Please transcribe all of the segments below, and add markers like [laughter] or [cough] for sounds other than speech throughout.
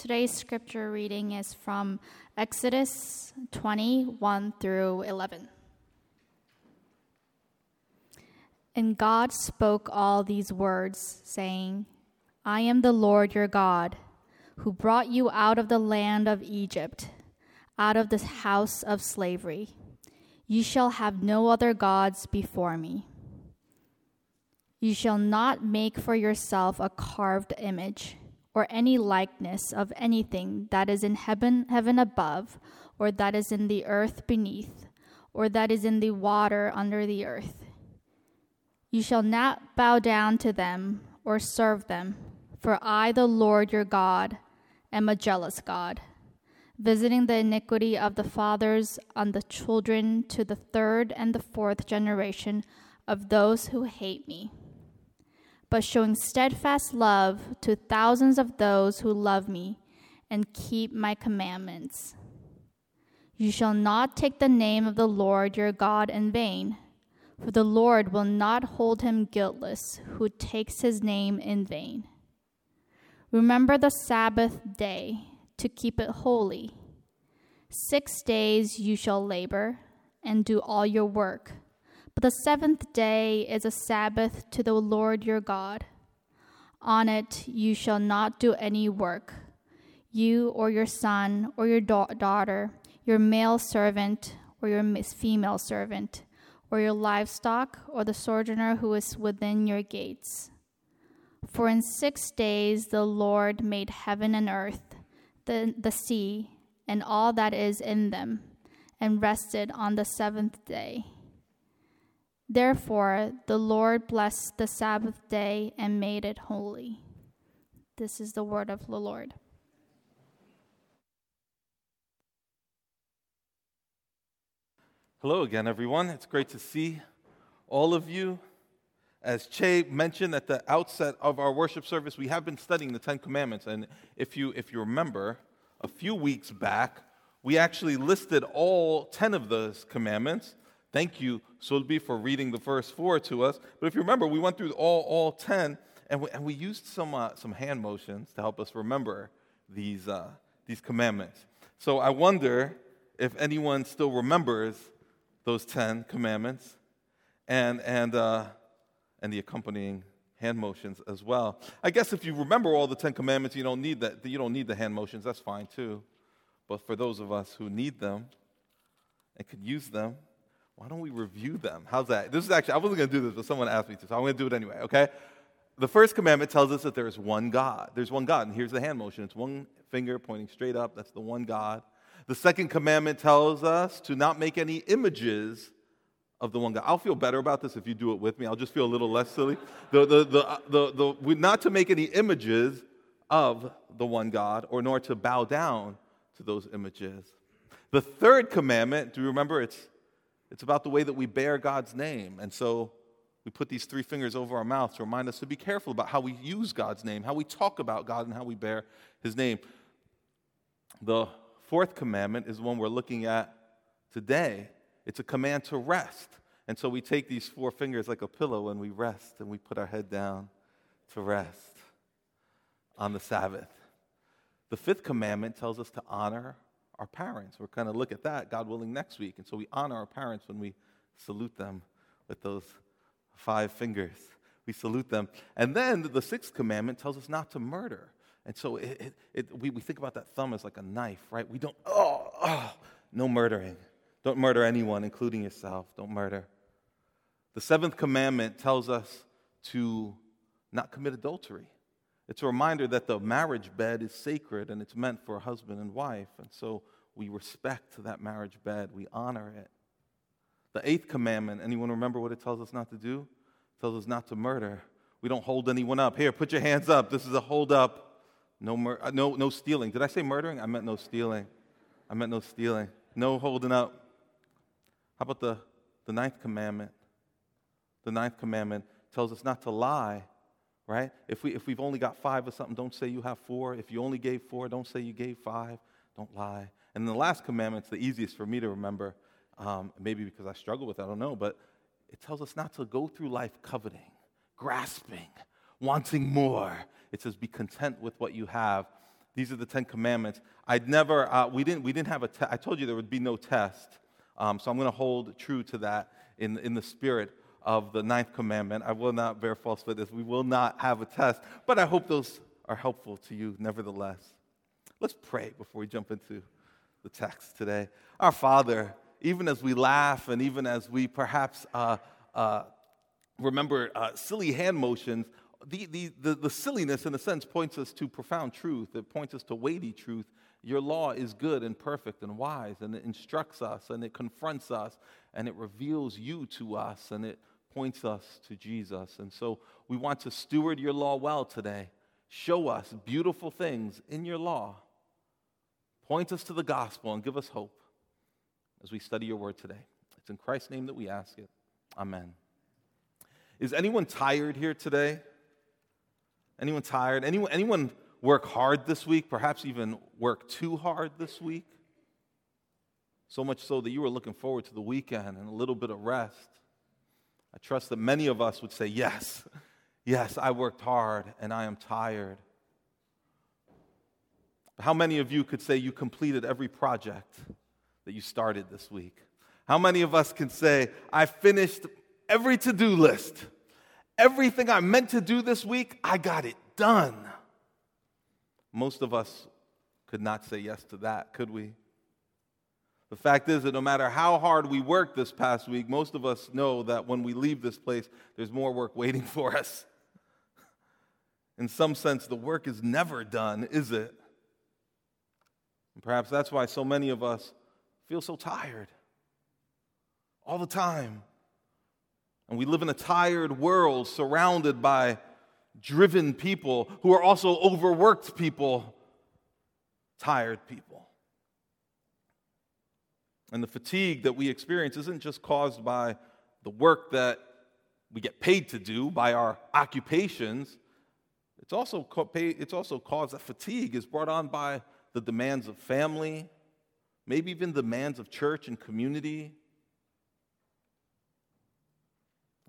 Today's scripture reading is from Exodus 21 through 11. And God spoke all these words, saying, I am the Lord your God, who brought you out of the land of Egypt, out of the house of slavery. You shall have no other gods before me. You shall not make for yourself a carved image or any likeness of anything that is in heaven, heaven above, or that is in the earth beneath, or that is in the water under the earth. You shall not bow down to them or serve them, for I, the Lord your God, am a jealous God, visiting the iniquity of the fathers on the children to the third and the fourth generation of those who hate me but showing steadfast love to thousands of those who love me and keep my commandments. You shall not take the name of the Lord your God in vain, for the Lord will not hold him guiltless who takes his name in vain. Remember the Sabbath day to keep it holy. Six days you shall labor and do all your work but the seventh day is a Sabbath to the Lord your God. On it you shall not do any work, you or your son or your da- daughter, your male servant or your female servant, or your livestock or the sojourner who is within your gates. For in six days the Lord made heaven and earth, the, the sea, and all that is in them, and rested on the seventh day. Therefore, the Lord blessed the Sabbath day and made it holy. This is the word of the Lord. Hello again, everyone. It's great to see all of you. As Che mentioned at the outset of our worship service, we have been studying the Ten Commandments. And if you, if you remember, a few weeks back, we actually listed all 10 of those commandments Thank you, Sulbi, for reading the first four to us. But if you remember, we went through all, all 10, and we, and we used some, uh, some hand motions to help us remember these, uh, these commandments. So I wonder if anyone still remembers those 10 commandments and, and, uh, and the accompanying hand motions as well. I guess if you remember all the 10 commandments, you don't need that. You don't need the hand motions. That's fine too. But for those of us who need them and could use them, why don't we review them? How's that? This is actually, I wasn't going to do this, but someone asked me to, so I'm going to do it anyway, okay? The first commandment tells us that there is one God. There's one God, and here's the hand motion it's one finger pointing straight up. That's the one God. The second commandment tells us to not make any images of the one God. I'll feel better about this if you do it with me. I'll just feel a little less silly. The, the, the, the, the, not to make any images of the one God, or nor to bow down to those images. The third commandment, do you remember? It's it's about the way that we bear God's name. And so we put these three fingers over our mouth to remind us to be careful about how we use God's name, how we talk about God, and how we bear his name. The fourth commandment is one we're looking at today. It's a command to rest. And so we take these four fingers like a pillow and we rest and we put our head down to rest on the Sabbath. The fifth commandment tells us to honor our parents. We're going to look at that, God willing, next week. And so we honor our parents when we salute them with those five fingers. We salute them. And then the sixth commandment tells us not to murder. And so it, it, it, we, we think about that thumb as like a knife, right? We don't, oh, oh, no murdering. Don't murder anyone, including yourself. Don't murder. The seventh commandment tells us to not commit adultery. It's a reminder that the marriage bed is sacred and it's meant for a husband and wife. And so we respect that marriage bed, we honor it. The eighth commandment, anyone remember what it tells us not to do? It tells us not to murder. We don't hold anyone up. Here, put your hands up. This is a hold up. No, mur- uh, no, no stealing. Did I say murdering? I meant no stealing. I meant no stealing. No holding up. How about the, the ninth commandment? The ninth commandment tells us not to lie right? If, we, if we've only got five or something, don't say you have four. If you only gave four, don't say you gave five. Don't lie. And the last commandment's the easiest for me to remember, um, maybe because I struggle with it, I don't know, but it tells us not to go through life coveting, grasping, wanting more. It says be content with what you have. These are the Ten Commandments. I'd never, uh, we, didn't, we didn't have a test. I told you there would be no test. Um, so I'm going to hold true to that in, in the spirit of the ninth commandment. I will not bear false witness. We will not have a test. But I hope those are helpful to you nevertheless. Let's pray before we jump into the text today. Our Father, even as we laugh and even as we perhaps uh, uh, remember uh, silly hand motions, the, the, the, the silliness, in a sense, points us to profound truth. It points us to weighty truth. Your law is good and perfect and wise, and it instructs us and it confronts us and it reveals you to us and it points us to Jesus. And so we want to steward your law well today. Show us beautiful things in your law. Point us to the gospel and give us hope as we study your word today. It's in Christ's name that we ask it. Amen. Is anyone tired here today? Anyone tired? Anyone, anyone work hard this week? Perhaps even work too hard this week? So much so that you were looking forward to the weekend and a little bit of rest. I trust that many of us would say, Yes, yes, I worked hard and I am tired. How many of you could say you completed every project that you started this week? How many of us can say, I finished every to do list? Everything I meant to do this week, I got it done. Most of us could not say yes to that, could we? The fact is that no matter how hard we work this past week, most of us know that when we leave this place, there's more work waiting [laughs] for us. In some sense, the work is never done, is it? And perhaps that's why so many of us feel so tired all the time. And we live in a tired world surrounded by driven people who are also overworked people, tired people. And the fatigue that we experience isn't just caused by the work that we get paid to do, by our occupations. It's also, it's also caused that fatigue is brought on by the demands of family, maybe even demands of church and community,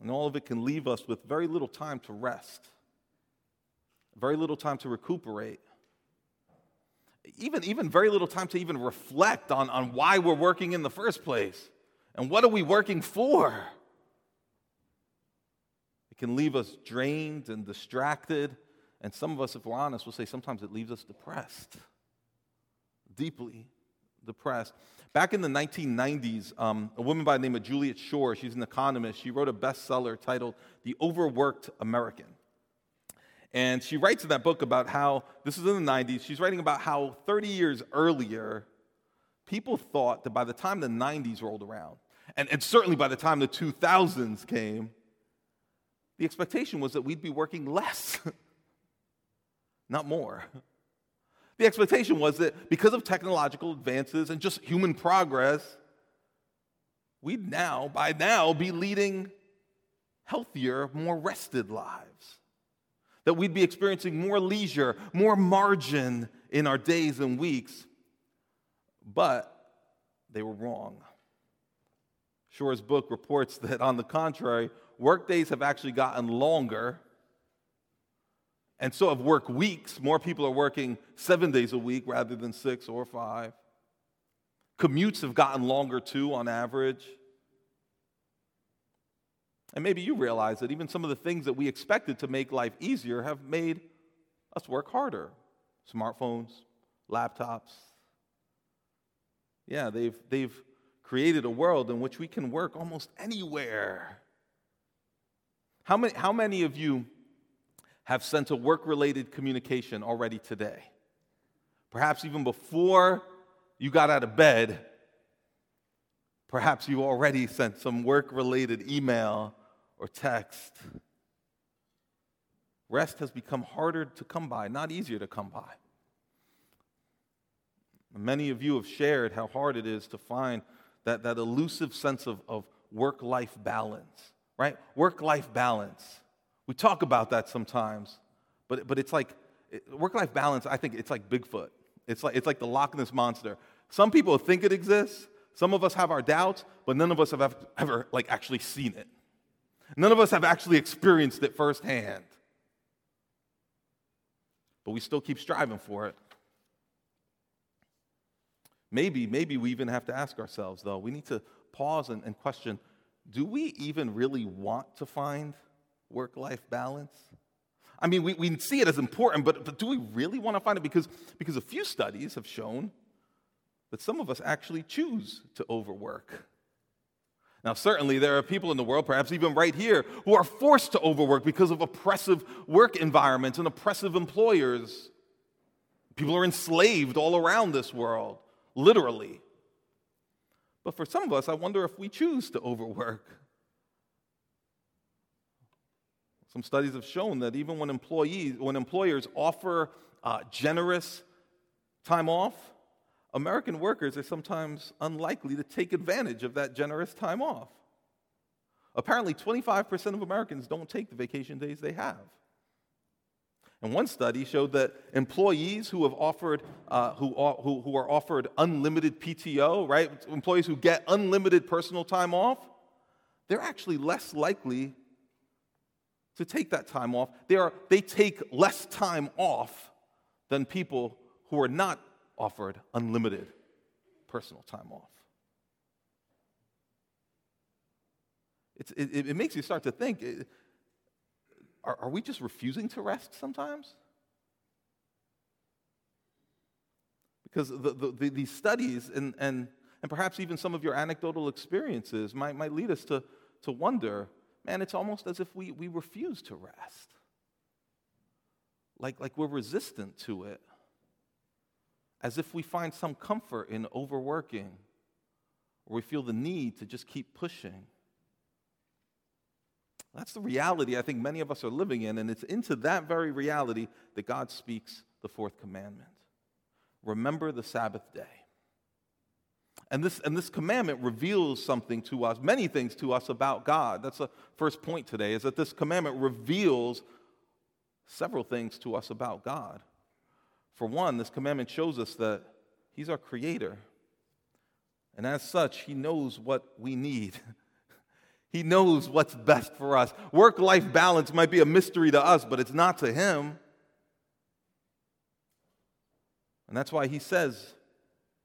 And all of it can leave us with very little time to rest, very little time to recuperate, even, even very little time to even reflect on, on why we're working in the first place and what are we working for. It can leave us drained and distracted. And some of us, if we're honest, will say sometimes it leaves us depressed, deeply depressed. Back in the 1990s, um, a woman by the name of Juliet Schor, she's an economist, she wrote a bestseller titled The Overworked American. And she writes in that book about how, this is in the 90s, she's writing about how 30 years earlier, people thought that by the time the 90s rolled around, and, and certainly by the time the 2000s came, the expectation was that we'd be working less, [laughs] not more. The expectation was that because of technological advances and just human progress, we'd now, by now, be leading healthier, more rested lives. That we'd be experiencing more leisure, more margin in our days and weeks. But they were wrong. Schor's book reports that, on the contrary, workdays have actually gotten longer and so, have work weeks, more people are working seven days a week rather than six or five. Commutes have gotten longer too, on average. And maybe you realize that even some of the things that we expected to make life easier have made us work harder. Smartphones, laptops. Yeah, they've, they've created a world in which we can work almost anywhere. How many, how many of you have sent a work related communication already today. Perhaps even before you got out of bed, perhaps you already sent some work related email or text. Rest has become harder to come by, not easier to come by. Many of you have shared how hard it is to find that, that elusive sense of, of work life balance, right? Work life balance. We talk about that sometimes, but, but it's like work life balance, I think it's like Bigfoot. It's like, it's like the Loch Ness monster. Some people think it exists, some of us have our doubts, but none of us have ever like actually seen it. None of us have actually experienced it firsthand. But we still keep striving for it. Maybe, maybe we even have to ask ourselves, though, we need to pause and, and question do we even really want to find work life balance? I mean, we, we see it as important, but, but do we really want to find it? Because, because a few studies have shown that some of us actually choose to overwork. Now, certainly, there are people in the world, perhaps even right here, who are forced to overwork because of oppressive work environments and oppressive employers. People are enslaved all around this world, literally. But for some of us, I wonder if we choose to overwork. Some studies have shown that even when employees, when employers offer uh, generous time off, American workers are sometimes unlikely to take advantage of that generous time off. Apparently, 25% of Americans don't take the vacation days they have. And one study showed that employees who have offered, uh, who, who, who are offered unlimited PTO, right? Employees who get unlimited personal time off, they're actually less likely to take that time off. They, are, they take less time off than people who are not offered unlimited personal time off. It, it makes you start to think are, are we just refusing to rest sometimes? Because the, the, the, these studies and, and, and perhaps even some of your anecdotal experiences might, might lead us to, to wonder man, it's almost as if we, we refuse to rest. Like, like we're resistant to it. As if we find some comfort in overworking, or we feel the need to just keep pushing. That's the reality I think many of us are living in, and it's into that very reality that God speaks the fourth commandment. Remember the Sabbath day. And this, and this commandment reveals something to us, many things to us about God. That's the first point today, is that this commandment reveals several things to us about God. For one, this commandment shows us that He's our creator. And as such, He knows what we need. [laughs] He knows what's best for us. Work life balance might be a mystery to us, but it's not to Him. And that's why He says,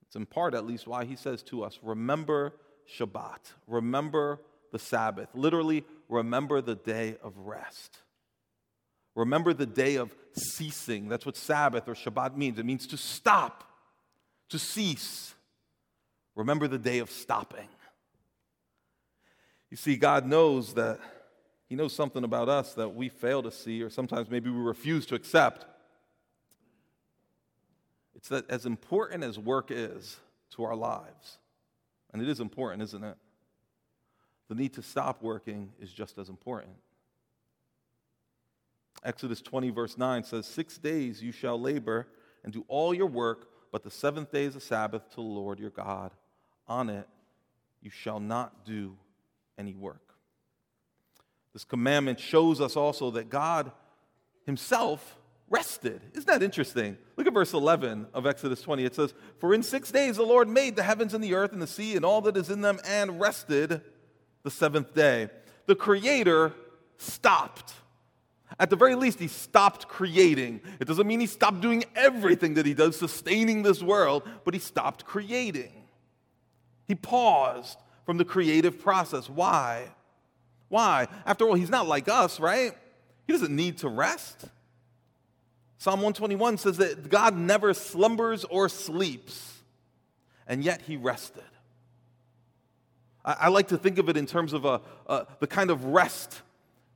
it's in part at least why He says to us, remember Shabbat, remember the Sabbath. Literally, remember the day of rest. Remember the day of ceasing. That's what Sabbath or Shabbat means. It means to stop, to cease. Remember the day of stopping. You see, God knows that He knows something about us that we fail to see, or sometimes maybe we refuse to accept. It's that as important as work is to our lives, and it is important, isn't it? The need to stop working is just as important. Exodus 20, verse 9 says, Six days you shall labor and do all your work, but the seventh day is a Sabbath to the Lord your God. On it you shall not do any work. This commandment shows us also that God Himself rested. Isn't that interesting? Look at verse 11 of Exodus 20. It says, For in six days the Lord made the heavens and the earth and the sea and all that is in them and rested the seventh day. The Creator stopped. At the very least, he stopped creating. It doesn't mean he stopped doing everything that he does, sustaining this world, but he stopped creating. He paused from the creative process. Why? Why? After all, he's not like us, right? He doesn't need to rest. Psalm 121 says that God never slumbers or sleeps, and yet he rested. I, I like to think of it in terms of a, a, the kind of rest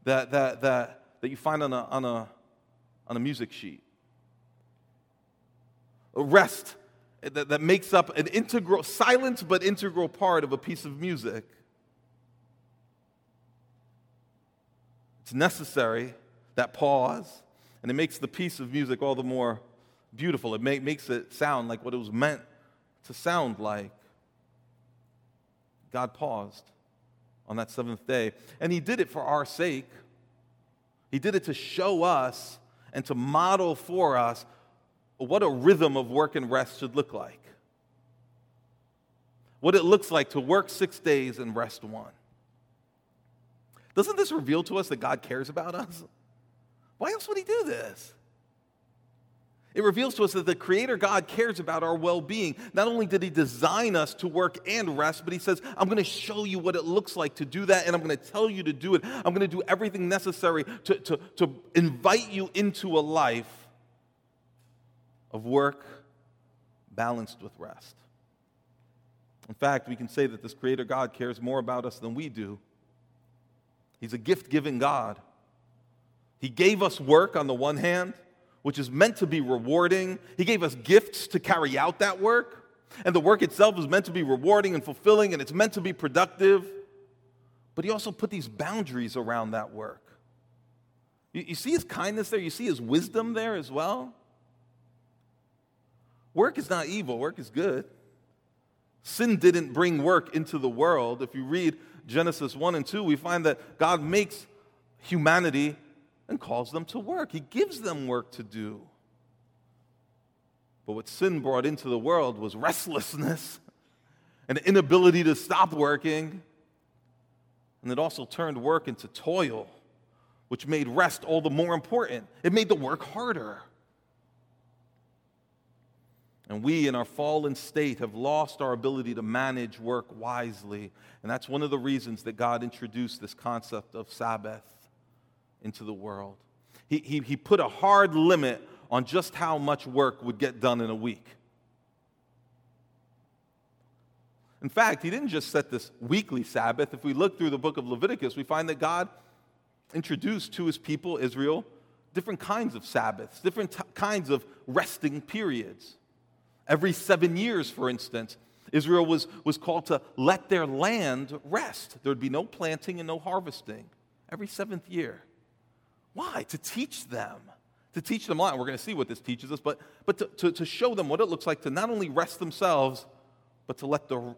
that, that, that, that you find on a, on, a, on a music sheet. A rest that, that makes up an integral, silent but integral part of a piece of music. It's necessary, that pause, and it makes the piece of music all the more beautiful. It make, makes it sound like what it was meant to sound like. God paused on that seventh day, and He did it for our sake. He did it to show us and to model for us what a rhythm of work and rest should look like. What it looks like to work six days and rest one. Doesn't this reveal to us that God cares about us? Why else would He do this? It reveals to us that the Creator God cares about our well being. Not only did He design us to work and rest, but He says, I'm going to show you what it looks like to do that, and I'm going to tell you to do it. I'm going to do everything necessary to, to, to invite you into a life of work balanced with rest. In fact, we can say that this Creator God cares more about us than we do. He's a gift giving God. He gave us work on the one hand which is meant to be rewarding. He gave us gifts to carry out that work. And the work itself is meant to be rewarding and fulfilling, and it's meant to be productive. But He also put these boundaries around that work. You, you see His kindness there, you see His wisdom there as well. Work is not evil, work is good. Sin didn't bring work into the world. If you read Genesis 1 and 2, we find that God makes humanity and calls them to work. He gives them work to do. But what sin brought into the world was restlessness, [laughs] an inability to stop working, and it also turned work into toil, which made rest all the more important. It made the work harder. And we, in our fallen state, have lost our ability to manage work wisely. And that's one of the reasons that God introduced this concept of Sabbath into the world. He, he, he put a hard limit on just how much work would get done in a week. In fact, he didn't just set this weekly Sabbath. If we look through the book of Leviticus, we find that God introduced to his people, Israel, different kinds of Sabbaths, different t- kinds of resting periods. Every seven years, for instance, Israel was, was called to let their land rest. There would be no planting and no harvesting every seventh year. Why? To teach them. To teach them a lot. We're going to see what this teaches us, but, but to, to, to show them what it looks like to not only rest themselves, but to let the,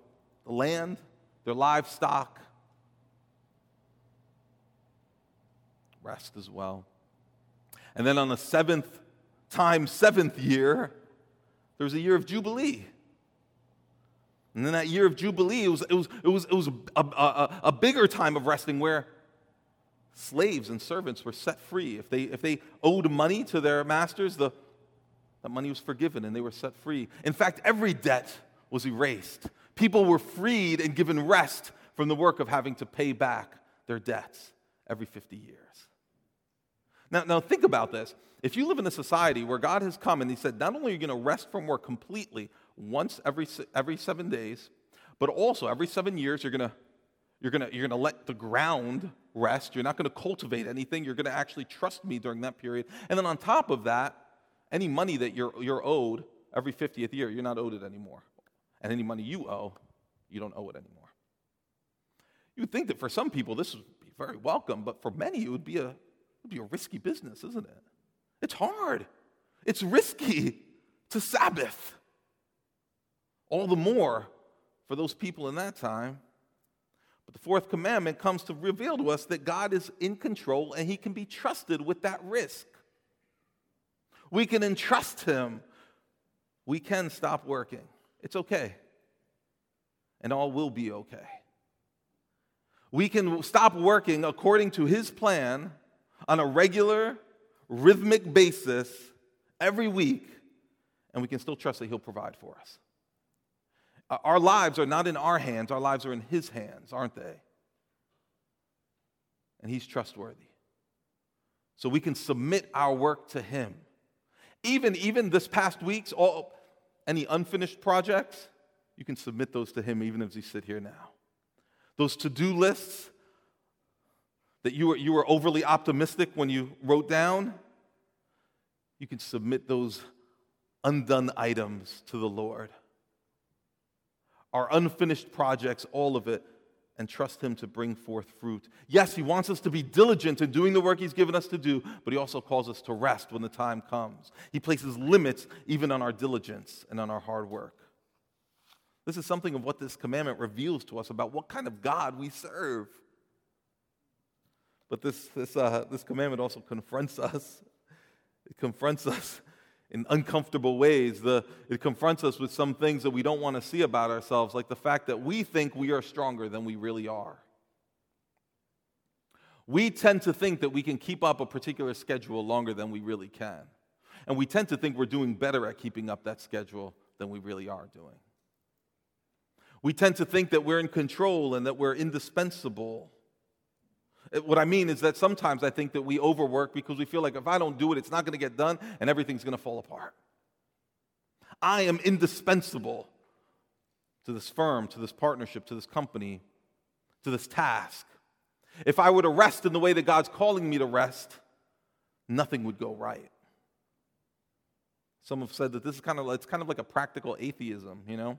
the land, their livestock, rest as well. And then on the seventh time, seventh year, there was a year of Jubilee. And then that year of Jubilee, it was, it was, it was, it was a, a, a bigger time of resting where slaves and servants were set free. If they, if they owed money to their masters, the, that money was forgiven and they were set free. In fact, every debt was erased. People were freed and given rest from the work of having to pay back their debts every 50 years. Now, now think about this. If you live in a society where God has come and He said, not only are you going to rest from work completely once every, every seven days, but also every seven years, you're going to you're going you're going to let the ground rest. You're not going to cultivate anything. You're going to actually trust me during that period. And then on top of that, any money that you're, you're owed every 50th year, you're not owed it anymore. And any money you owe, you don't owe it anymore. You would think that for some people this would be very welcome, but for many it would be a, it would be a risky business, isn't it? It's hard. It's risky to Sabbath. All the more for those people in that time but the fourth commandment comes to reveal to us that God is in control and he can be trusted with that risk. We can entrust him. We can stop working. It's okay. And all will be okay. We can stop working according to his plan on a regular, rhythmic basis every week, and we can still trust that he'll provide for us. Uh, our lives are not in our hands, our lives are in His hands, aren't they? And He's trustworthy. So we can submit our work to Him. Even, even this past week's, all, any unfinished projects, you can submit those to Him even as you sit here now. Those to do lists that you were, you were overly optimistic when you wrote down, you can submit those undone items to the Lord our unfinished projects, all of it, and trust Him to bring forth fruit. Yes, He wants us to be diligent in doing the work He's given us to do, but He also calls us to rest when the time comes. He places limits even on our diligence and on our hard work. This is something of what this commandment reveals to us about what kind of God we serve. But this, this, uh, this commandment also confronts us. It confronts us in uncomfortable ways. The, it confronts us with some things that we don't want to see about ourselves, like the fact that we think we are stronger than we really are. We tend to think that we can keep up a particular schedule longer than we really can. And we tend to think we're doing better at keeping up that schedule than we really are doing. We tend to think that we're in control and that we're indispensable. What I mean is that sometimes I think that we overwork because we feel like if I don't do it, it's not going to get done and everything's going to fall apart. I am indispensable to this firm, to this partnership, to this company, to this task. If I were to rest in the way that God's calling me to rest, nothing would go right. Some have said that this is kind of it's kind of like a practical atheism, you know?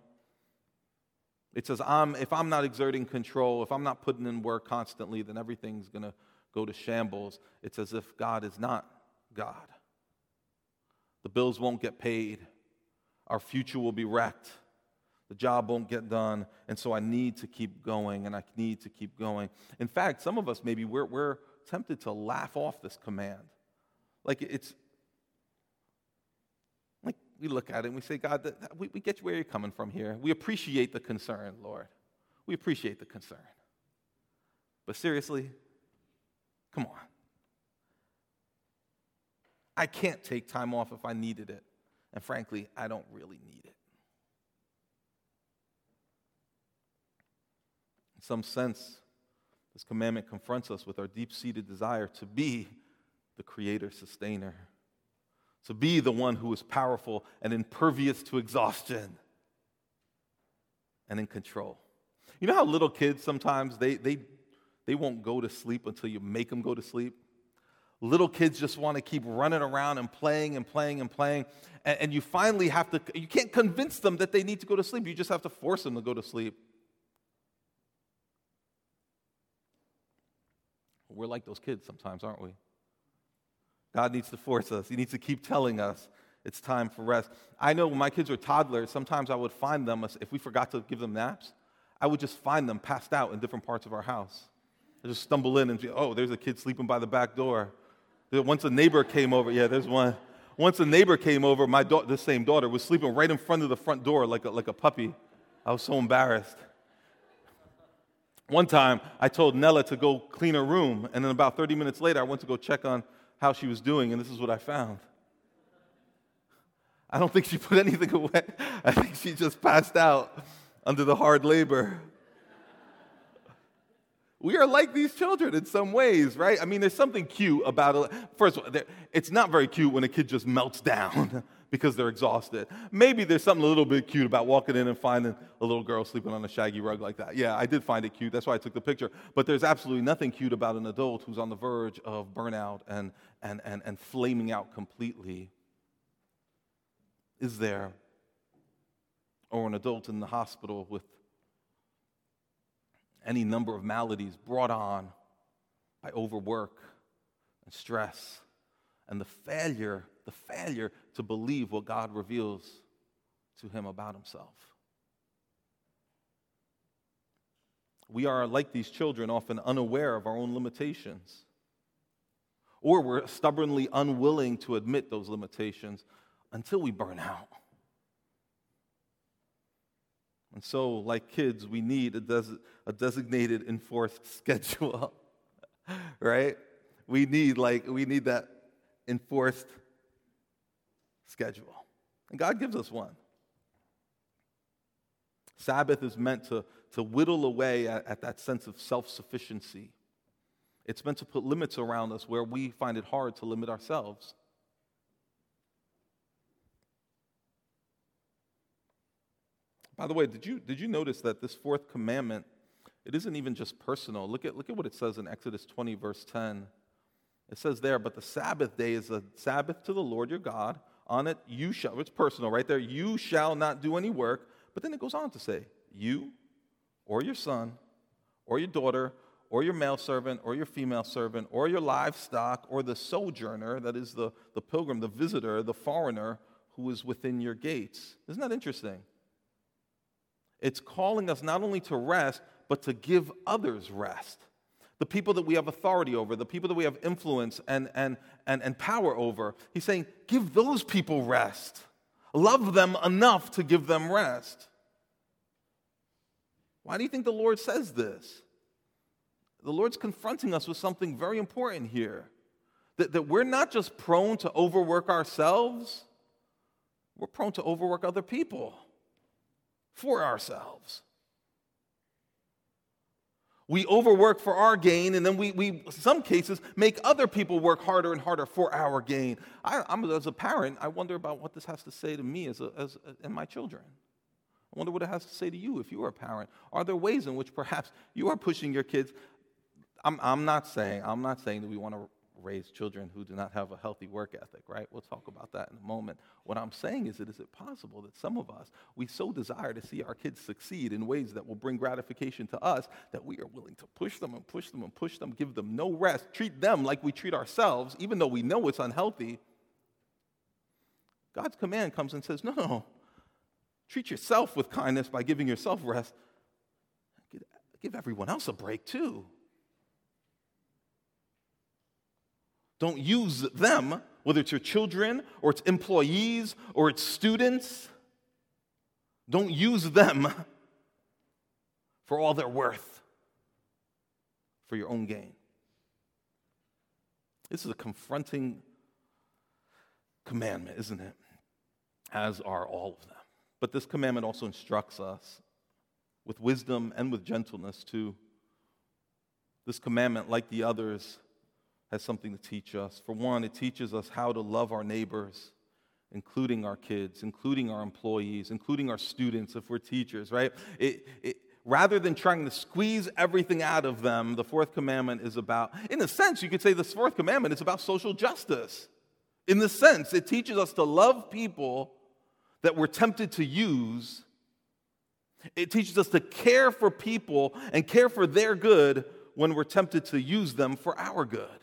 It says, I'm, if I'm not exerting control, if I'm not putting in work constantly, then everything's going to go to shambles. It's as if God is not God. The bills won't get paid, our future will be wrecked. The job won't get done, and so I need to keep going, and I need to keep going. In fact, some of us maybe we're, we're tempted to laugh off this command. Like it's, we look at it and we say, God, we, we get where you're coming from here. We appreciate the concern, Lord. We appreciate the concern. But seriously, come on. I can't take time off if I needed it. And frankly, I don't really need it. In some sense, this commandment confronts us with our deep seated desire to be the creator sustainer, to be the one who is powerful and impervious to exhaustion and in control. You know how little kids sometimes they, they, they won't go to sleep until you make them go to sleep? Little kids just want to keep running around and playing and playing and playing. And, and you finally have to, you can't convince them that they need to go to sleep. You just have to force them to go to sleep. We're like those kids sometimes, aren't we? God needs to force us. He needs to keep telling us it's time for rest. I know when my kids were toddlers, sometimes I would find them, if we forgot to give them naps, I would just find them passed out in different parts of our house. I just stumble in and see, oh, there's a kid sleeping by the back door. Once a neighbor came over, yeah, there's one. Once a neighbor came over, my da- the same daughter was sleeping right in front of the front door like a, like a puppy. I was so embarrassed. One time, I told Nella to go clean her room, and then about 30 minutes later, I went to go check on how she was doing, and this is what I found. I don't think she put anything [laughs] away. I think she just passed out under the hard labor. We are like these children in some ways, right? I mean, there's something cute about it. First of all, it's not very cute when a kid just melts down [laughs] because they're exhausted. Maybe there's something a little bit cute about walking in and finding a little girl sleeping on a shaggy rug like that. Yeah, I did find it cute. That's why I took the picture. But there's absolutely nothing cute about an adult who's on the verge of burnout and, and, and, and flaming out completely. Is there? Or an adult in the hospital with any number of maladies brought on by overwork and stress and the failure the failure to believe what God reveals to him about himself. We are like these children, often unaware of our own limitations. Or we're stubbornly unwilling to admit those limitations until we burn out. And so, like kids, we need a, des- a designated enforced [laughs] schedule, right? We need like we need that enforced schedule. And God gives us one. Sabbath is meant to, to whittle away at, at that sense of self sufficiency. It's meant to put limits around us where we find it hard to limit ourselves. By the way, did you, did you notice that this fourth commandment, it isn't even just personal? Look at, look at what it says in Exodus 20, verse 10. It says there, but the Sabbath day is a Sabbath to the Lord your God. On it you shall, it's personal right there, you shall not do any work. But then it goes on to say, you or your son or your daughter or your male servant or your female servant or your livestock or the sojourner, that is the, the pilgrim, the visitor, the foreigner who is within your gates. Isn't that interesting? It's calling us not only to rest, but to give others rest. The people that we have authority over, the people that we have influence and, and, and, and power over. He's saying, give those people rest. Love them enough to give them rest. Why do you think the Lord says this? The Lord's confronting us with something very important here. That, that we're not just prone to overwork ourselves, we're prone to overwork other people for ourselves. We overwork for our gain, and then we, we in some cases, make other people work harder and harder for our gain. I, am as a parent, I wonder about what this has to say to me as, a, as and my children. I wonder what it has to say to you if you are a parent. Are there ways in which perhaps you are pushing your kids? I'm, I'm not saying I'm not saying that we want to raise children who do not have a healthy work ethic, right? We'll talk about that in a moment. What I'm saying is that is it possible that some of us, we so desire to see our kids succeed in ways that will bring gratification to us that we are willing to push them and push them and push them, give them no rest, treat them like we treat ourselves, even though we know it's unhealthy. God's command comes and says, no, no, treat yourself with kindness by giving yourself rest. Give everyone else a break too. Don't use them, whether it's your children or it's employees or it's students. Don't use them [laughs] for all they're worth for your own gain. This is a confronting commandment, isn't it? As are all of them. But this commandment also instructs us with wisdom and with gentleness too. This commandment, like the others, has something to teach us. For one, it teaches us how to love our neighbors, including our kids, including our employees, including our students if we're teachers, right? It, it, rather than trying to squeeze everything out of them, the fourth commandment is about, in a sense, you could say this fourth commandment is about social justice. In the sense, it teaches us to love people that we're tempted to use. It teaches us to care for people and care for their good when we're tempted to use them for our good.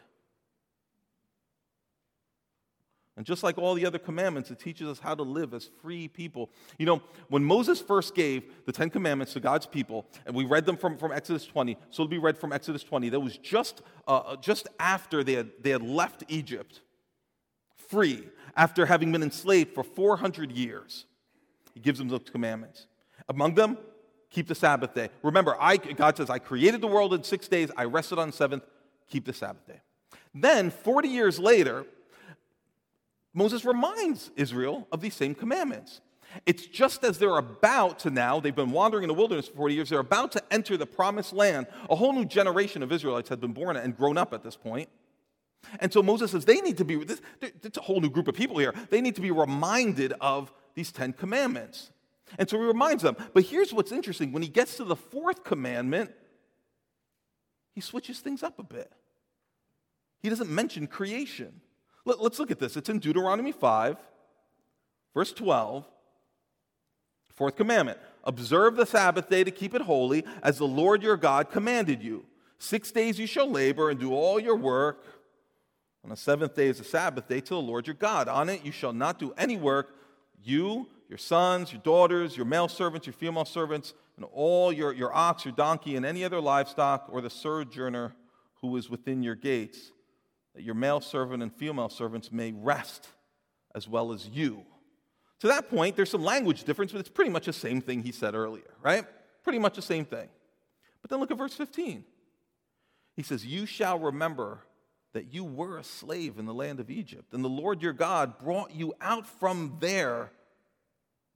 And just like all the other commandments, it teaches us how to live as free people. You know, when Moses first gave the Ten Commandments to God's people, and we read them from, from Exodus 20, so it'll be read from Exodus 20, that was just, uh, uh, just after they had, they had left Egypt, free, after having been enslaved for 400 years. He gives them those commandments. Among them, keep the Sabbath day. Remember, I, God says, I created the world in six days, I rested on seventh, keep the Sabbath day. Then, 40 years later, Moses reminds Israel of these same commandments. It's just as they're about to now, they've been wandering in the wilderness for 40 years, they're about to enter the promised land. A whole new generation of Israelites had been born and grown up at this point. And so Moses says they need to be, this, it's a whole new group of people here, they need to be reminded of these Ten Commandments. And so he reminds them. But here's what's interesting when he gets to the fourth commandment, he switches things up a bit. He doesn't mention creation. Let, us look at this. It's in Deuteronomy 5, verse 12. Fourth commandment Observe the Sabbath day to keep it holy, as the Lord your God commanded you. Six days you shall labor and do all your work. On the seventh day is the Sabbath day to the Lord your God. On it you shall not do any work, you, your sons, your daughters, your male servants, your female servants, and all your, your ox, your donkey, and any other livestock, or the sojourner who is within your gates that your male servant and female servants may rest as well as you. To that point, there's some language difference, but it's pretty much the same thing he said earlier, right? Pretty much the same thing. But then look at verse 15. He says, You shall remember that you were a slave in the land of Egypt, and the Lord your God brought you out from there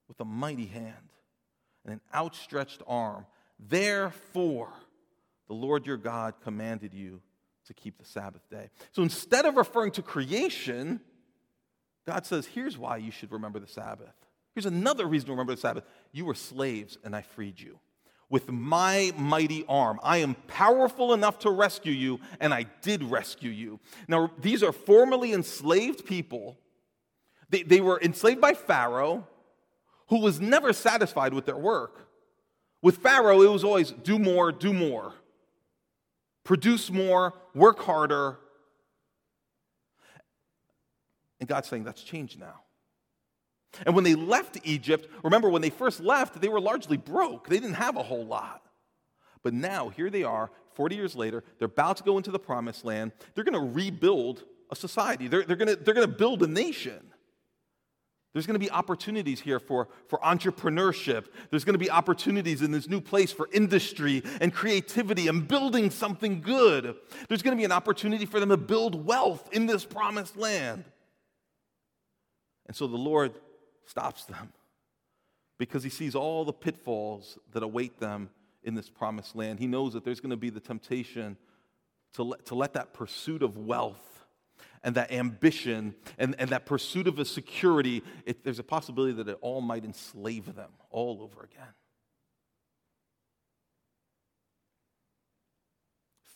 with a mighty hand and an outstretched arm. Therefore, the Lord your God commanded you to keep the Sabbath day. So instead of referring to creation, God says, here's why you should remember the Sabbath. Here's another reason to remember the Sabbath. You were slaves, and I freed you. With my mighty arm, I am powerful enough to rescue you, and I did rescue you. Now, these are formerly enslaved people. They, they were enslaved by Pharaoh, who was never satisfied with their work. With Pharaoh, it was always do more, do more produce more, work harder. And God's saying that's changed now. And when they left Egypt, remember when they first left, they were largely broke. They didn't have a whole lot. But now, here they are, 40 years later, they're about to go into the promised land. They're going to rebuild a society, they're, they're going to build a nation. There's going to be opportunities here for, for entrepreneurship. There's going to be opportunities in this new place for industry and creativity and building something good. There's going to be an opportunity for them to build wealth in this promised land. And so the Lord stops them because he sees all the pitfalls that await them in this promised land. He knows that there's going to be the temptation to let, to let that pursuit of wealth and that ambition and, and that pursuit of a security, it, there's a possibility that it all might enslave them all over again.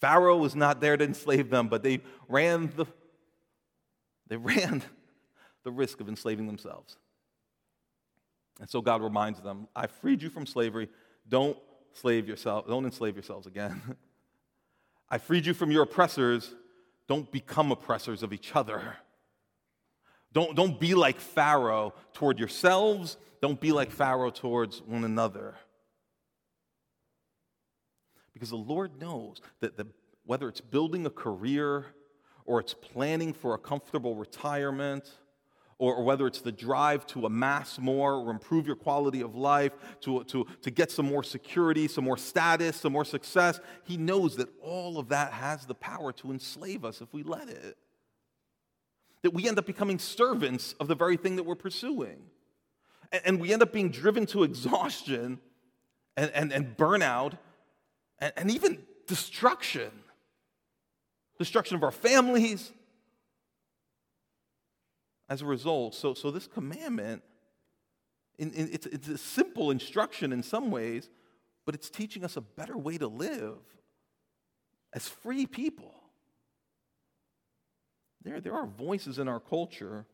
Pharaoh was not there to enslave them, but they ran the, they [laughs] ran the risk of enslaving themselves. And so God reminds them, I freed you from slavery. Don't slave yourself, don't enslave yourselves again. [laughs] I freed you from your oppressors. Don't become oppressors of each other. Don't, don't be like Pharaoh toward yourselves. Don't be like Pharaoh towards one another. Because the Lord knows that the, whether it's building a career or it's planning for a comfortable retirement or, or, whether it's the drive to amass more or improve your quality of life, to, to, to get some more security, some more status, some more success, he knows that all of that has the power to enslave us if we let it. That we end up becoming servants of the very thing that we're pursuing. And, and we end up being driven to exhaustion and, and, and burnout and, and even destruction destruction of our families, as a result. So, so this commandment, in, in, it's, it's a simple instruction in some ways, but it's teaching us a better way to live as free people. There, there are voices in our culture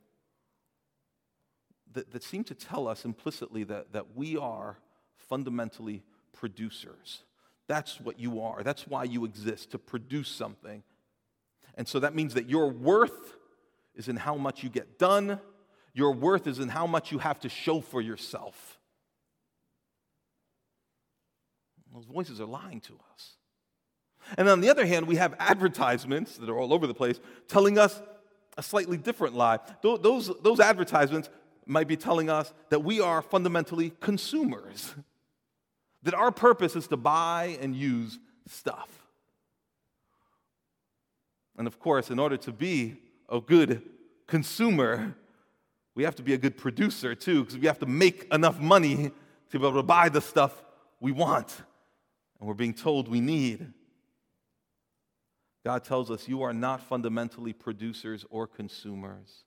that, that seem to tell us implicitly that, that we are fundamentally producers. That's what you are. That's why you exist, to produce something. And so that means that your worth is in how much you get done, your worth is in how much you have to show for yourself. Those voices are lying to us. And on the other hand, we have advertisements that are all over the place telling us a slightly different lie. Those, those advertisements might be telling us that we are fundamentally consumers, [laughs] that our purpose is to buy and use stuff. And of course, in order to be a good consumer, we have to be a good producer too, because we have to make enough money to be able to buy the stuff we want and we're being told we need. God tells us you are not fundamentally producers or consumers.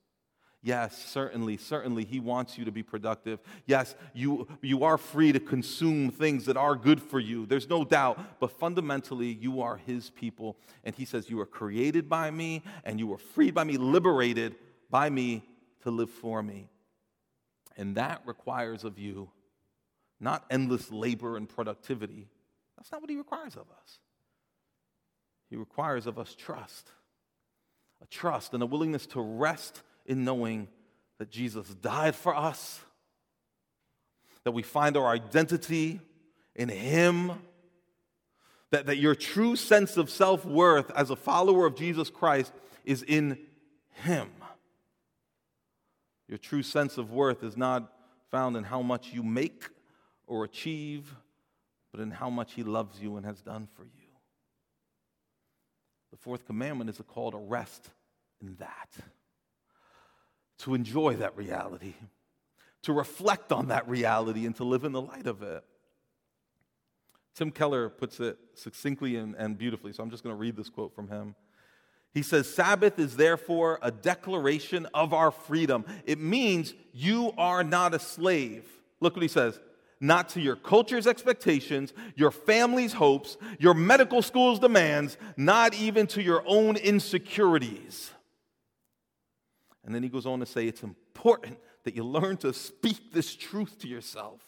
Yes, certainly, certainly, He wants you to be productive. Yes, you, you are free to consume things that are good for you. There's no doubt. But fundamentally, you are His people. And He says, You were created by me, and you were freed by me, liberated by me to live for me. And that requires of you not endless labor and productivity. That's not what He requires of us. He requires of us trust a trust and a willingness to rest in knowing that Jesus died for us, that we find our identity in Him, that, that your true sense of self worth as a follower of Jesus Christ is in Him. Your true sense of worth is not found in how much you make or achieve, but in how much He loves you and has done for you. The fourth commandment is a call to rest in that to enjoy that reality, to reflect on that reality, and to live in the light of it. Tim Keller puts it succinctly and, and beautifully, so I'm just going to read this quote from him. He says, Sabbath is therefore a declaration of our freedom. It means you are not a slave. Look what he says not to your culture's expectations, your family's hopes, your medical school's demands, not even to your own insecurities. And then he goes on to say it's important that you learn to speak this truth to yourself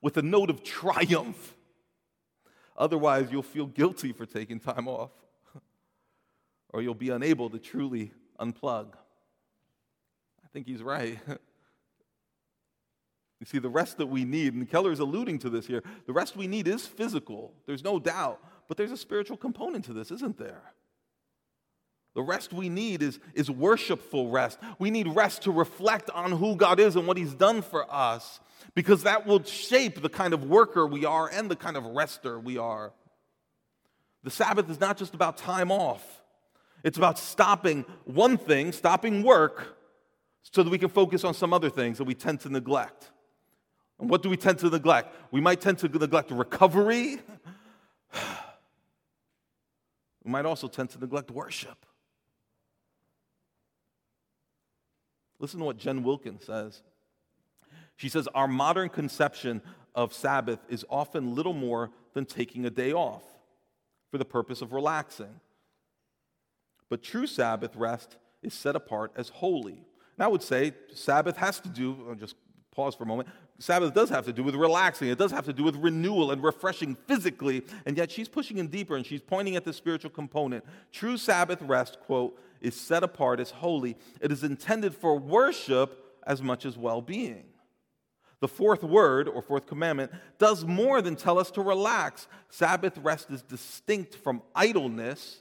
with a note of triumph. Otherwise, you'll feel guilty for taking time off, [laughs] or you'll be unable to truly unplug. I think he's right. [laughs] You see, the rest that we need, and Keller's alluding to this here, the rest we need is physical. There's no doubt. But there's a spiritual component to this, isn't there? The rest we need is, is worshipful rest. We need rest to reflect on who God is and what He's done for us, because that will shape the kind of worker we are and the kind of rester we are. The Sabbath is not just about time off, it's about stopping one thing, stopping work, so that we can focus on some other things that we tend to neglect. And what do we tend to neglect? We might tend to neglect recovery. [sighs] We might also tend to neglect worship. Listen to what Jen Wilkins says. She says, Our modern conception of Sabbath is often little more than taking a day off for the purpose of relaxing. But true Sabbath rest is set apart as holy. And I would say Sabbath has to do, I'll just pause for a moment. Sabbath does have to do with relaxing. It does have to do with renewal and refreshing physically. And yet she's pushing in deeper and she's pointing at the spiritual component. True Sabbath rest, quote, is set apart as holy. It is intended for worship as much as well being. The fourth word, or fourth commandment, does more than tell us to relax. Sabbath rest is distinct from idleness,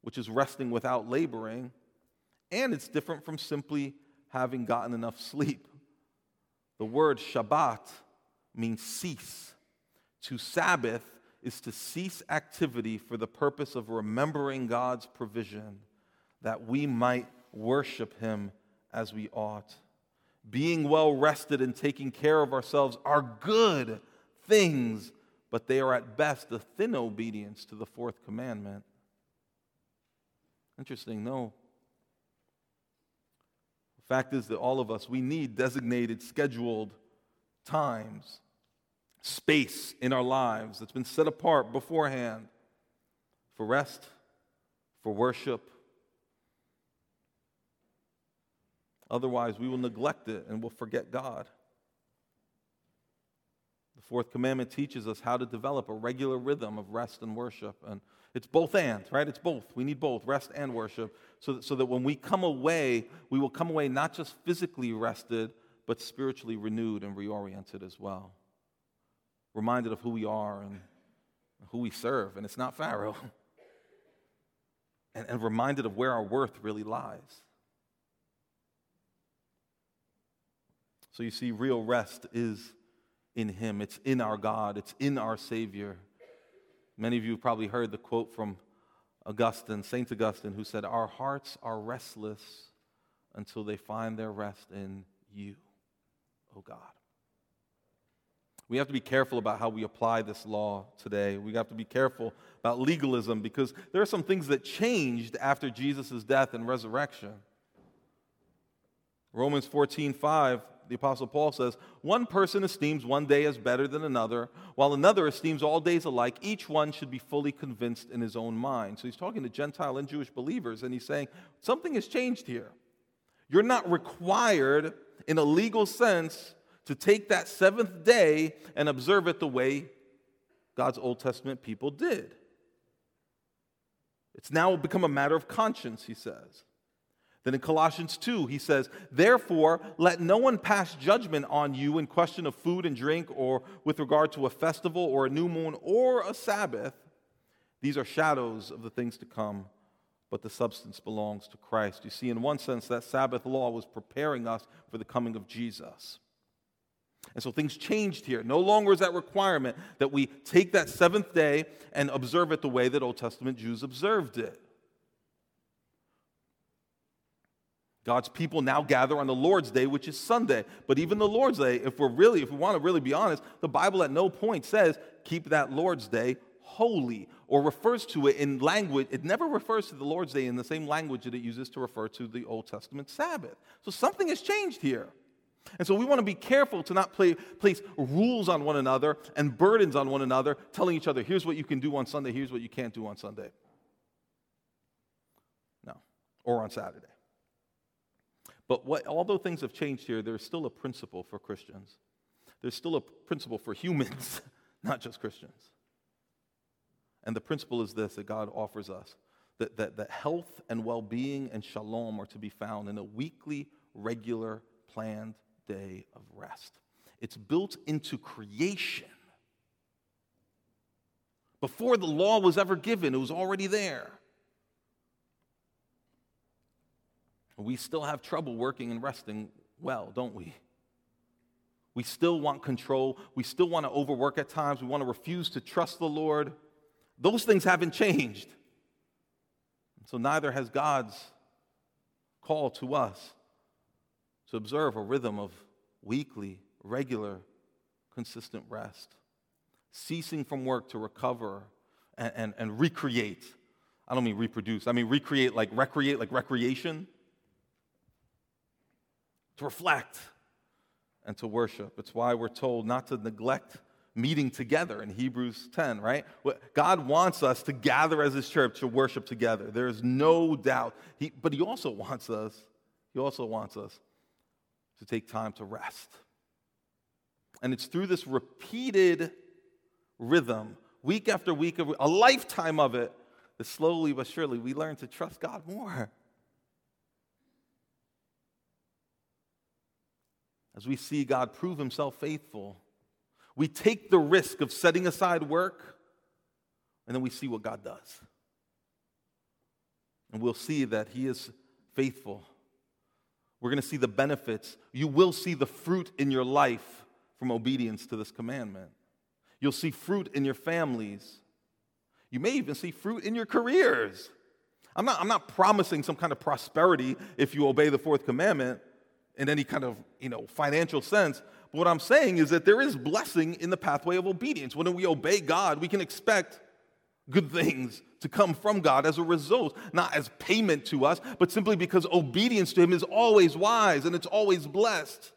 which is resting without laboring, and it's different from simply having gotten enough sleep. The word Shabbat means cease. To Sabbath is to cease activity for the purpose of remembering God's provision that we might worship Him as we ought. Being well rested and taking care of ourselves are good things, but they are at best a thin obedience to the fourth commandment. Interesting, no. The fact is that all of us, we need designated, scheduled times, space in our lives that's been set apart beforehand for rest, for worship, Otherwise, we will neglect it and we'll forget God. The fourth commandment teaches us how to develop a regular rhythm of rest and worship. And it's both and, right? It's both. We need both, rest and worship, so that, so that when we come away, we will come away not just physically rested, but spiritually renewed and reoriented as well. Reminded of who we are and who we serve. And it's not Pharaoh. [laughs] And, and reminded of where our worth really lies. So you see, real rest is in Him, it's in our God, it's in our Savior. Many of you have probably heard the quote from Augustine, St. Augustine, who said, Our hearts are restless until they find their rest in you, O God. We have to be careful about how we apply this law today. We have to be careful about legalism because there are some things that changed after Jesus' death and resurrection. Romans 14, 5 the Apostle Paul says, One person esteems one day as better than another, while another esteems all days alike. Each one should be fully convinced in his own mind. So he's talking to Gentile and Jewish believers, and he's saying, Something has changed here. You're not required, in a legal sense, to take that seventh day and observe it the way God's Old Testament people did. It's now become a matter of conscience, he says. Then in Colossians 2, he says, Therefore, let no one pass judgment on you in question of food and drink, or with regard to a festival, or a new moon, or a Sabbath. These are shadows of the things to come, but the substance belongs to Christ. You see, in one sense, that Sabbath law was preparing us for the coming of Jesus. And so things changed here. No longer is that requirement that we take that seventh day and observe it the way that Old Testament Jews observed it. God's people now gather on the Lord's Day, which is Sunday. But even the Lord's Day, if we're really, if we want to really be honest, the Bible at no point says keep that Lord's Day holy or refers to it in language. It never refers to the Lord's Day in the same language that it uses to refer to the Old Testament Sabbath. So something has changed here. And so we want to be careful to not play, place rules on one another and burdens on one another, telling each other, here's what you can do on Sunday, here's what you can't do on Sunday. No, or on Saturday. But what, although things have changed here, there's still a principle for Christians. There's still a principle for humans, [laughs] not just Christians. And the principle is this that God offers us that, that, that health and well being and shalom are to be found in a weekly, regular, planned day of rest. It's built into creation. Before the law was ever given, it was already there. We still have trouble working and resting well, don't we? We still want control. We still want to overwork at times. We want to refuse to trust the Lord. Those things haven't changed. So neither has God's call to us to observe a rhythm of weekly, regular, consistent rest, ceasing from work to recover and, and, and recreate. I don't mean reproduce, I mean recreate like recreate, like recreation, to reflect and to worship. It's why we're told not to neglect meeting together in Hebrews 10, right? God wants us to gather as His church to worship together. There is no doubt. He, but He also wants us, He also wants us to take time to rest. And it's through this repeated rhythm, week after week, a lifetime of it, that slowly but surely we learn to trust God more. As we see God prove himself faithful, we take the risk of setting aside work, and then we see what God does. And we'll see that he is faithful. We're going to see the benefits. You will see the fruit in your life from obedience to this commandment. You'll see fruit in your families. You may even see fruit in your careers. I'm not, I'm not promising some kind of prosperity if you obey the fourth commandment in any kind of you know financial sense. But what I'm saying is that there is blessing in the pathway of obedience. When we obey God, we can expect good things to come from God as a result, not as payment to us, but simply because obedience to Him is always wise and it's always blessed.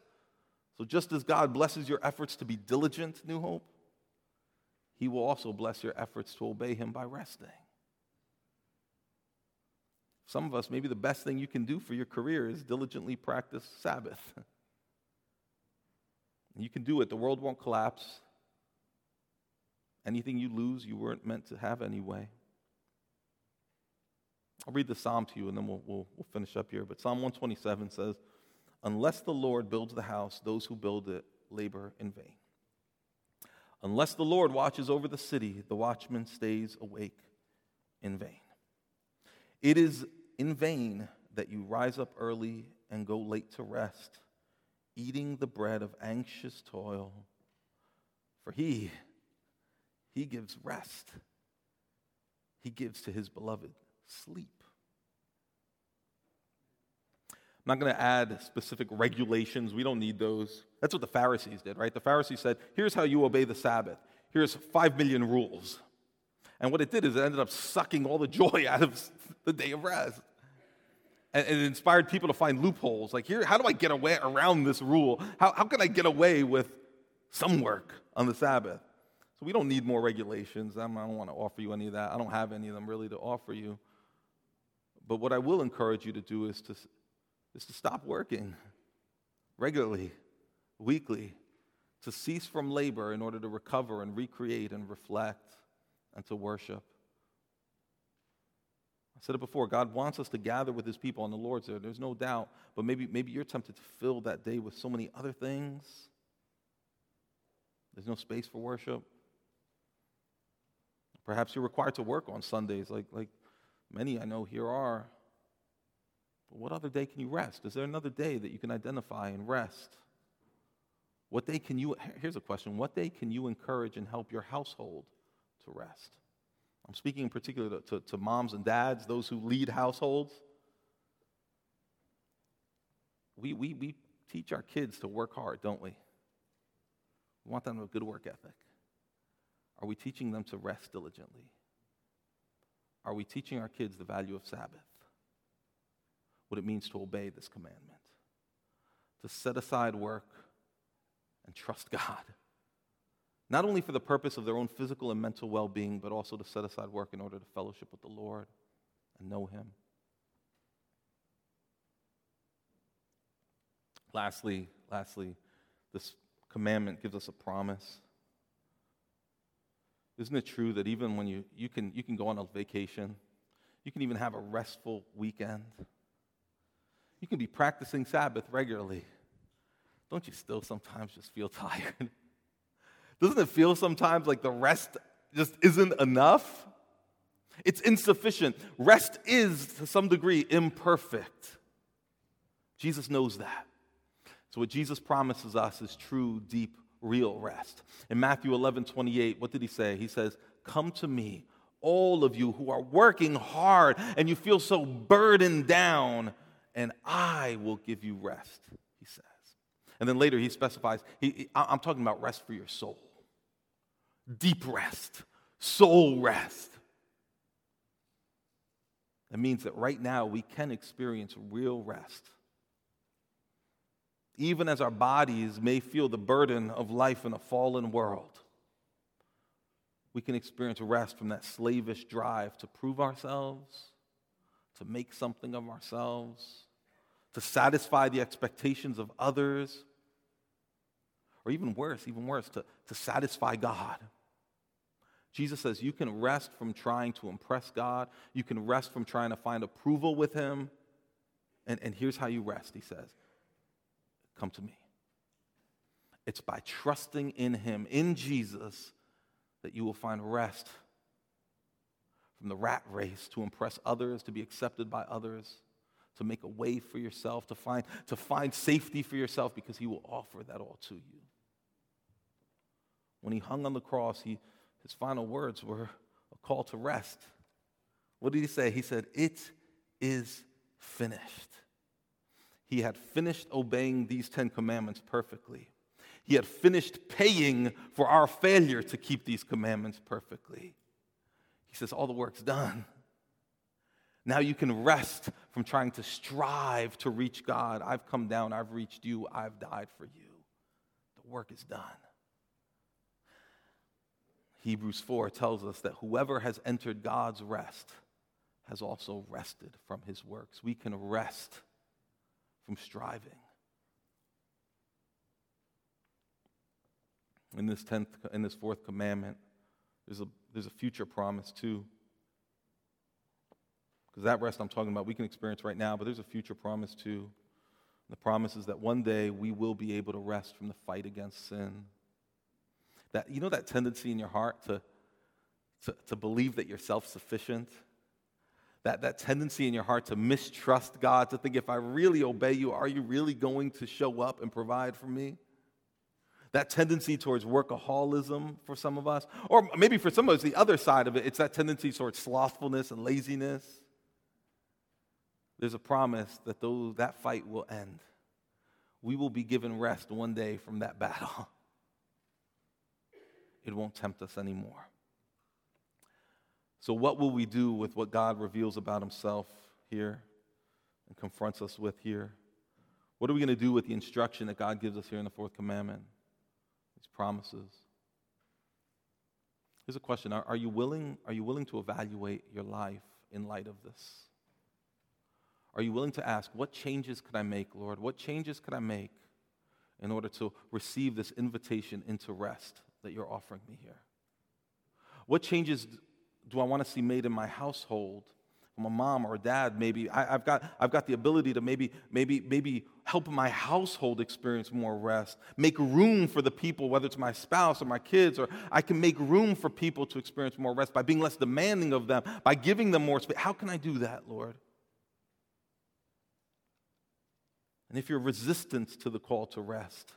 So just as God blesses your efforts to be diligent, New Hope, He will also bless your efforts to obey Him by resting. Some of us, maybe the best thing you can do for your career is diligently practice Sabbath. [laughs] you can do it, the world won't collapse. Anything you lose, you weren't meant to have anyway. I'll read the psalm to you and then we'll, we'll, we'll finish up here. But Psalm 127 says, Unless the Lord builds the house, those who build it labor in vain. Unless the Lord watches over the city, the watchman stays awake in vain. It is in vain that you rise up early and go late to rest, eating the bread of anxious toil. For he, he gives rest. He gives to his beloved sleep. I'm not going to add specific regulations. We don't need those. That's what the Pharisees did, right? The Pharisees said, here's how you obey the Sabbath. Here's five million rules. And what it did is it ended up sucking all the joy [laughs] out of the day of rest. And, it inspired people to find loopholes. Like, here, how do I get away around this rule? How, how can I get away with some work on the Sabbath? So we don't need more regulations. I'm, I don't want to offer you any of that. I don't have any of them really to offer you. But what I will encourage you to do is to, is to stop working regularly, weekly, to cease from labor in order to recover and recreate and reflect and to worship. I said it before, God wants us to gather with his people on the Lord's Day. There's no doubt. But maybe, maybe you're tempted to fill that day with so many other things. There's no space for worship. Perhaps you're required to work on Sundays, like, like many I know here are. But what other day can you rest? Is there another day that you can identify and rest? What day can you, here's a question, what day can you encourage and help your household to rest? I'm speaking in particular to, to, to moms and dads, those who lead households. We, we, we teach our kids to work hard, don't we? We want them to have a good work ethic. Are we teaching them to rest diligently? Are we teaching our kids the value of Sabbath? What it means to obey this commandment, to set aside work and trust [laughs] God not only for the purpose of their own physical and mental well being, but also to set aside work in order to fellowship with the Lord and know Him. Lastly, lastly, this commandment gives us a promise. Isn't it true that even when you, you, can, you can go on a vacation, you can even have a restful weekend? You can be practicing Sabbath regularly. Don't you still sometimes just feel [laughs] tired? Doesn't it feel sometimes like the rest just isn't enough? It's insufficient. Rest is, to some degree, imperfect. Jesus knows that. So, what Jesus promises us is true, deep, real rest. In Matthew 11 28, what did he say? He says, Come to me, all of you who are working hard and you feel so burdened down, and I will give you rest, he says. And then later he specifies, he, I'm talking about rest for your soul, deep rest, soul rest. That means that right now we can experience real rest. Even as our bodies may feel the burden of life in a fallen world, we can experience rest from that slavish drive to prove ourselves, to make something of ourselves, to satisfy the expectations of others, or even worse, even worse, to, to satisfy God. Jesus says you can rest from trying to impress God, you can rest from trying to find approval with Him. And, and here's how you rest, He says Come to me. It's by trusting in Him, in Jesus, that you will find rest from the rat race to impress others, to be accepted by others, to make a way for yourself, to find, to find safety for yourself, because He will offer that all to you. When He hung on the cross, He his final words were a call to rest. What did he say? He said, It is finished. He had finished obeying these Ten Commandments perfectly. He had finished paying for our failure to keep these commandments perfectly. He says, All the work's done. Now you can rest from trying to strive to reach God. I've come down, I've reached you, I've died for you. The work is done. Hebrews 4 tells us that whoever has entered God's rest has also rested from his works. We can rest from striving. In this tenth, in this fourth commandment, there's a, there's a future promise too. Because that rest I'm talking about, we can experience right now, but there's a future promise too. The promise is that one day we will be able to rest from the fight against sin that, you know, that tendency in your heart to, to, to believe that you're self sufficient? That, that tendency in your heart to mistrust God, to think, if I really obey you, are you really going to show up and provide for me? That tendency towards workaholism for some of us, or maybe for some of us, the other side of it, it's that tendency towards slothfulness and laziness. There's a promise that those, that fight will end. We will be given rest one day from that battle. [laughs] it won't tempt us anymore. So, what will we do with what God reveals about Himself here and confronts us with here? What are we going to do with the instruction that God gives us here in the fourth commandment? These promises. Here's a question are, are, you willing, are you willing to evaluate your life in light of this? Are you willing to ask, what changes could I make, Lord? What changes could I make in order to receive this invitation into rest that you're offering me here? What changes do I want to see made in my household? From a mom or a dad, maybe I, have got, I've got the ability to maybe, maybe, maybe help my household experience more rest, make room for the people, whether it's my spouse or my kids, or I can make room for people to experience more rest by being less demanding of them, by giving them more space. How can I do that, Lord? And if you're resistant to the call to rest,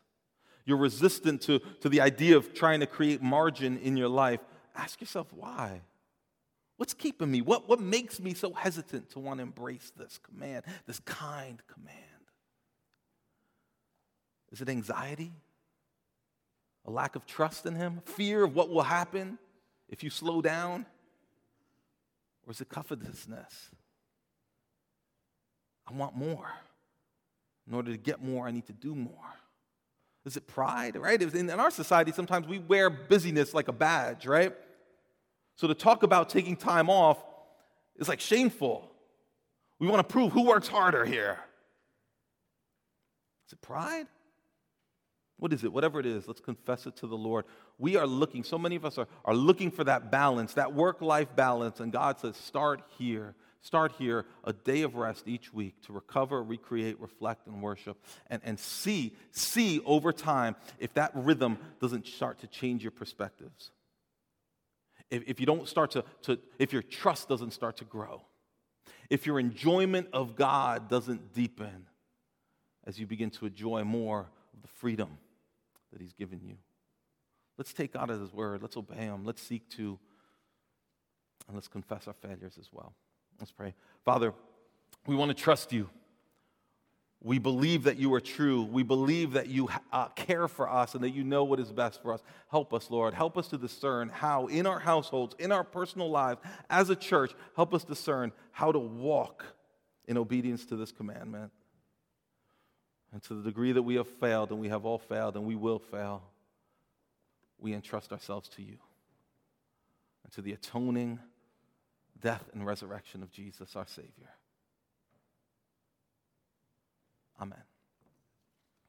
you're resistant to, to the idea of trying to create margin in your life, ask yourself why. What's keeping me? What, what makes me so hesitant to want to embrace this command, this kind command? Is it anxiety? A lack of trust in Him? Fear of what will happen if you slow down? Or is it covetousness? I want more. In order to get more, I need to do more. Is it pride, right? In our society, sometimes we wear busyness like a badge, right? So to talk about taking time off is like shameful. We want to prove who works harder here. Is it pride? What is it? Whatever it is, let's confess it to the Lord. We are looking, so many of us are, are looking for that balance, that work life balance, and God says, start here. Start here a day of rest each week to recover, recreate, reflect, and worship, and, and see, see over time if that rhythm doesn't start to change your perspectives. If, if you don't start to, to, if your trust doesn't start to grow, if your enjoyment of God doesn't deepen, as you begin to enjoy more of the freedom that He's given you. Let's take God at His word. Let's obey Him. Let's seek to, and let's confess our failures as well. Let's pray. Father, we want to trust you. We believe that you are true. We believe that you uh, care for us and that you know what is best for us. Help us, Lord. Help us to discern how, in our households, in our personal lives, as a church, help us discern how to walk in obedience to this commandment. And to the degree that we have failed, and we have all failed, and we will fail, we entrust ourselves to you and to the atoning death and resurrection of Jesus, our Savior. Amen.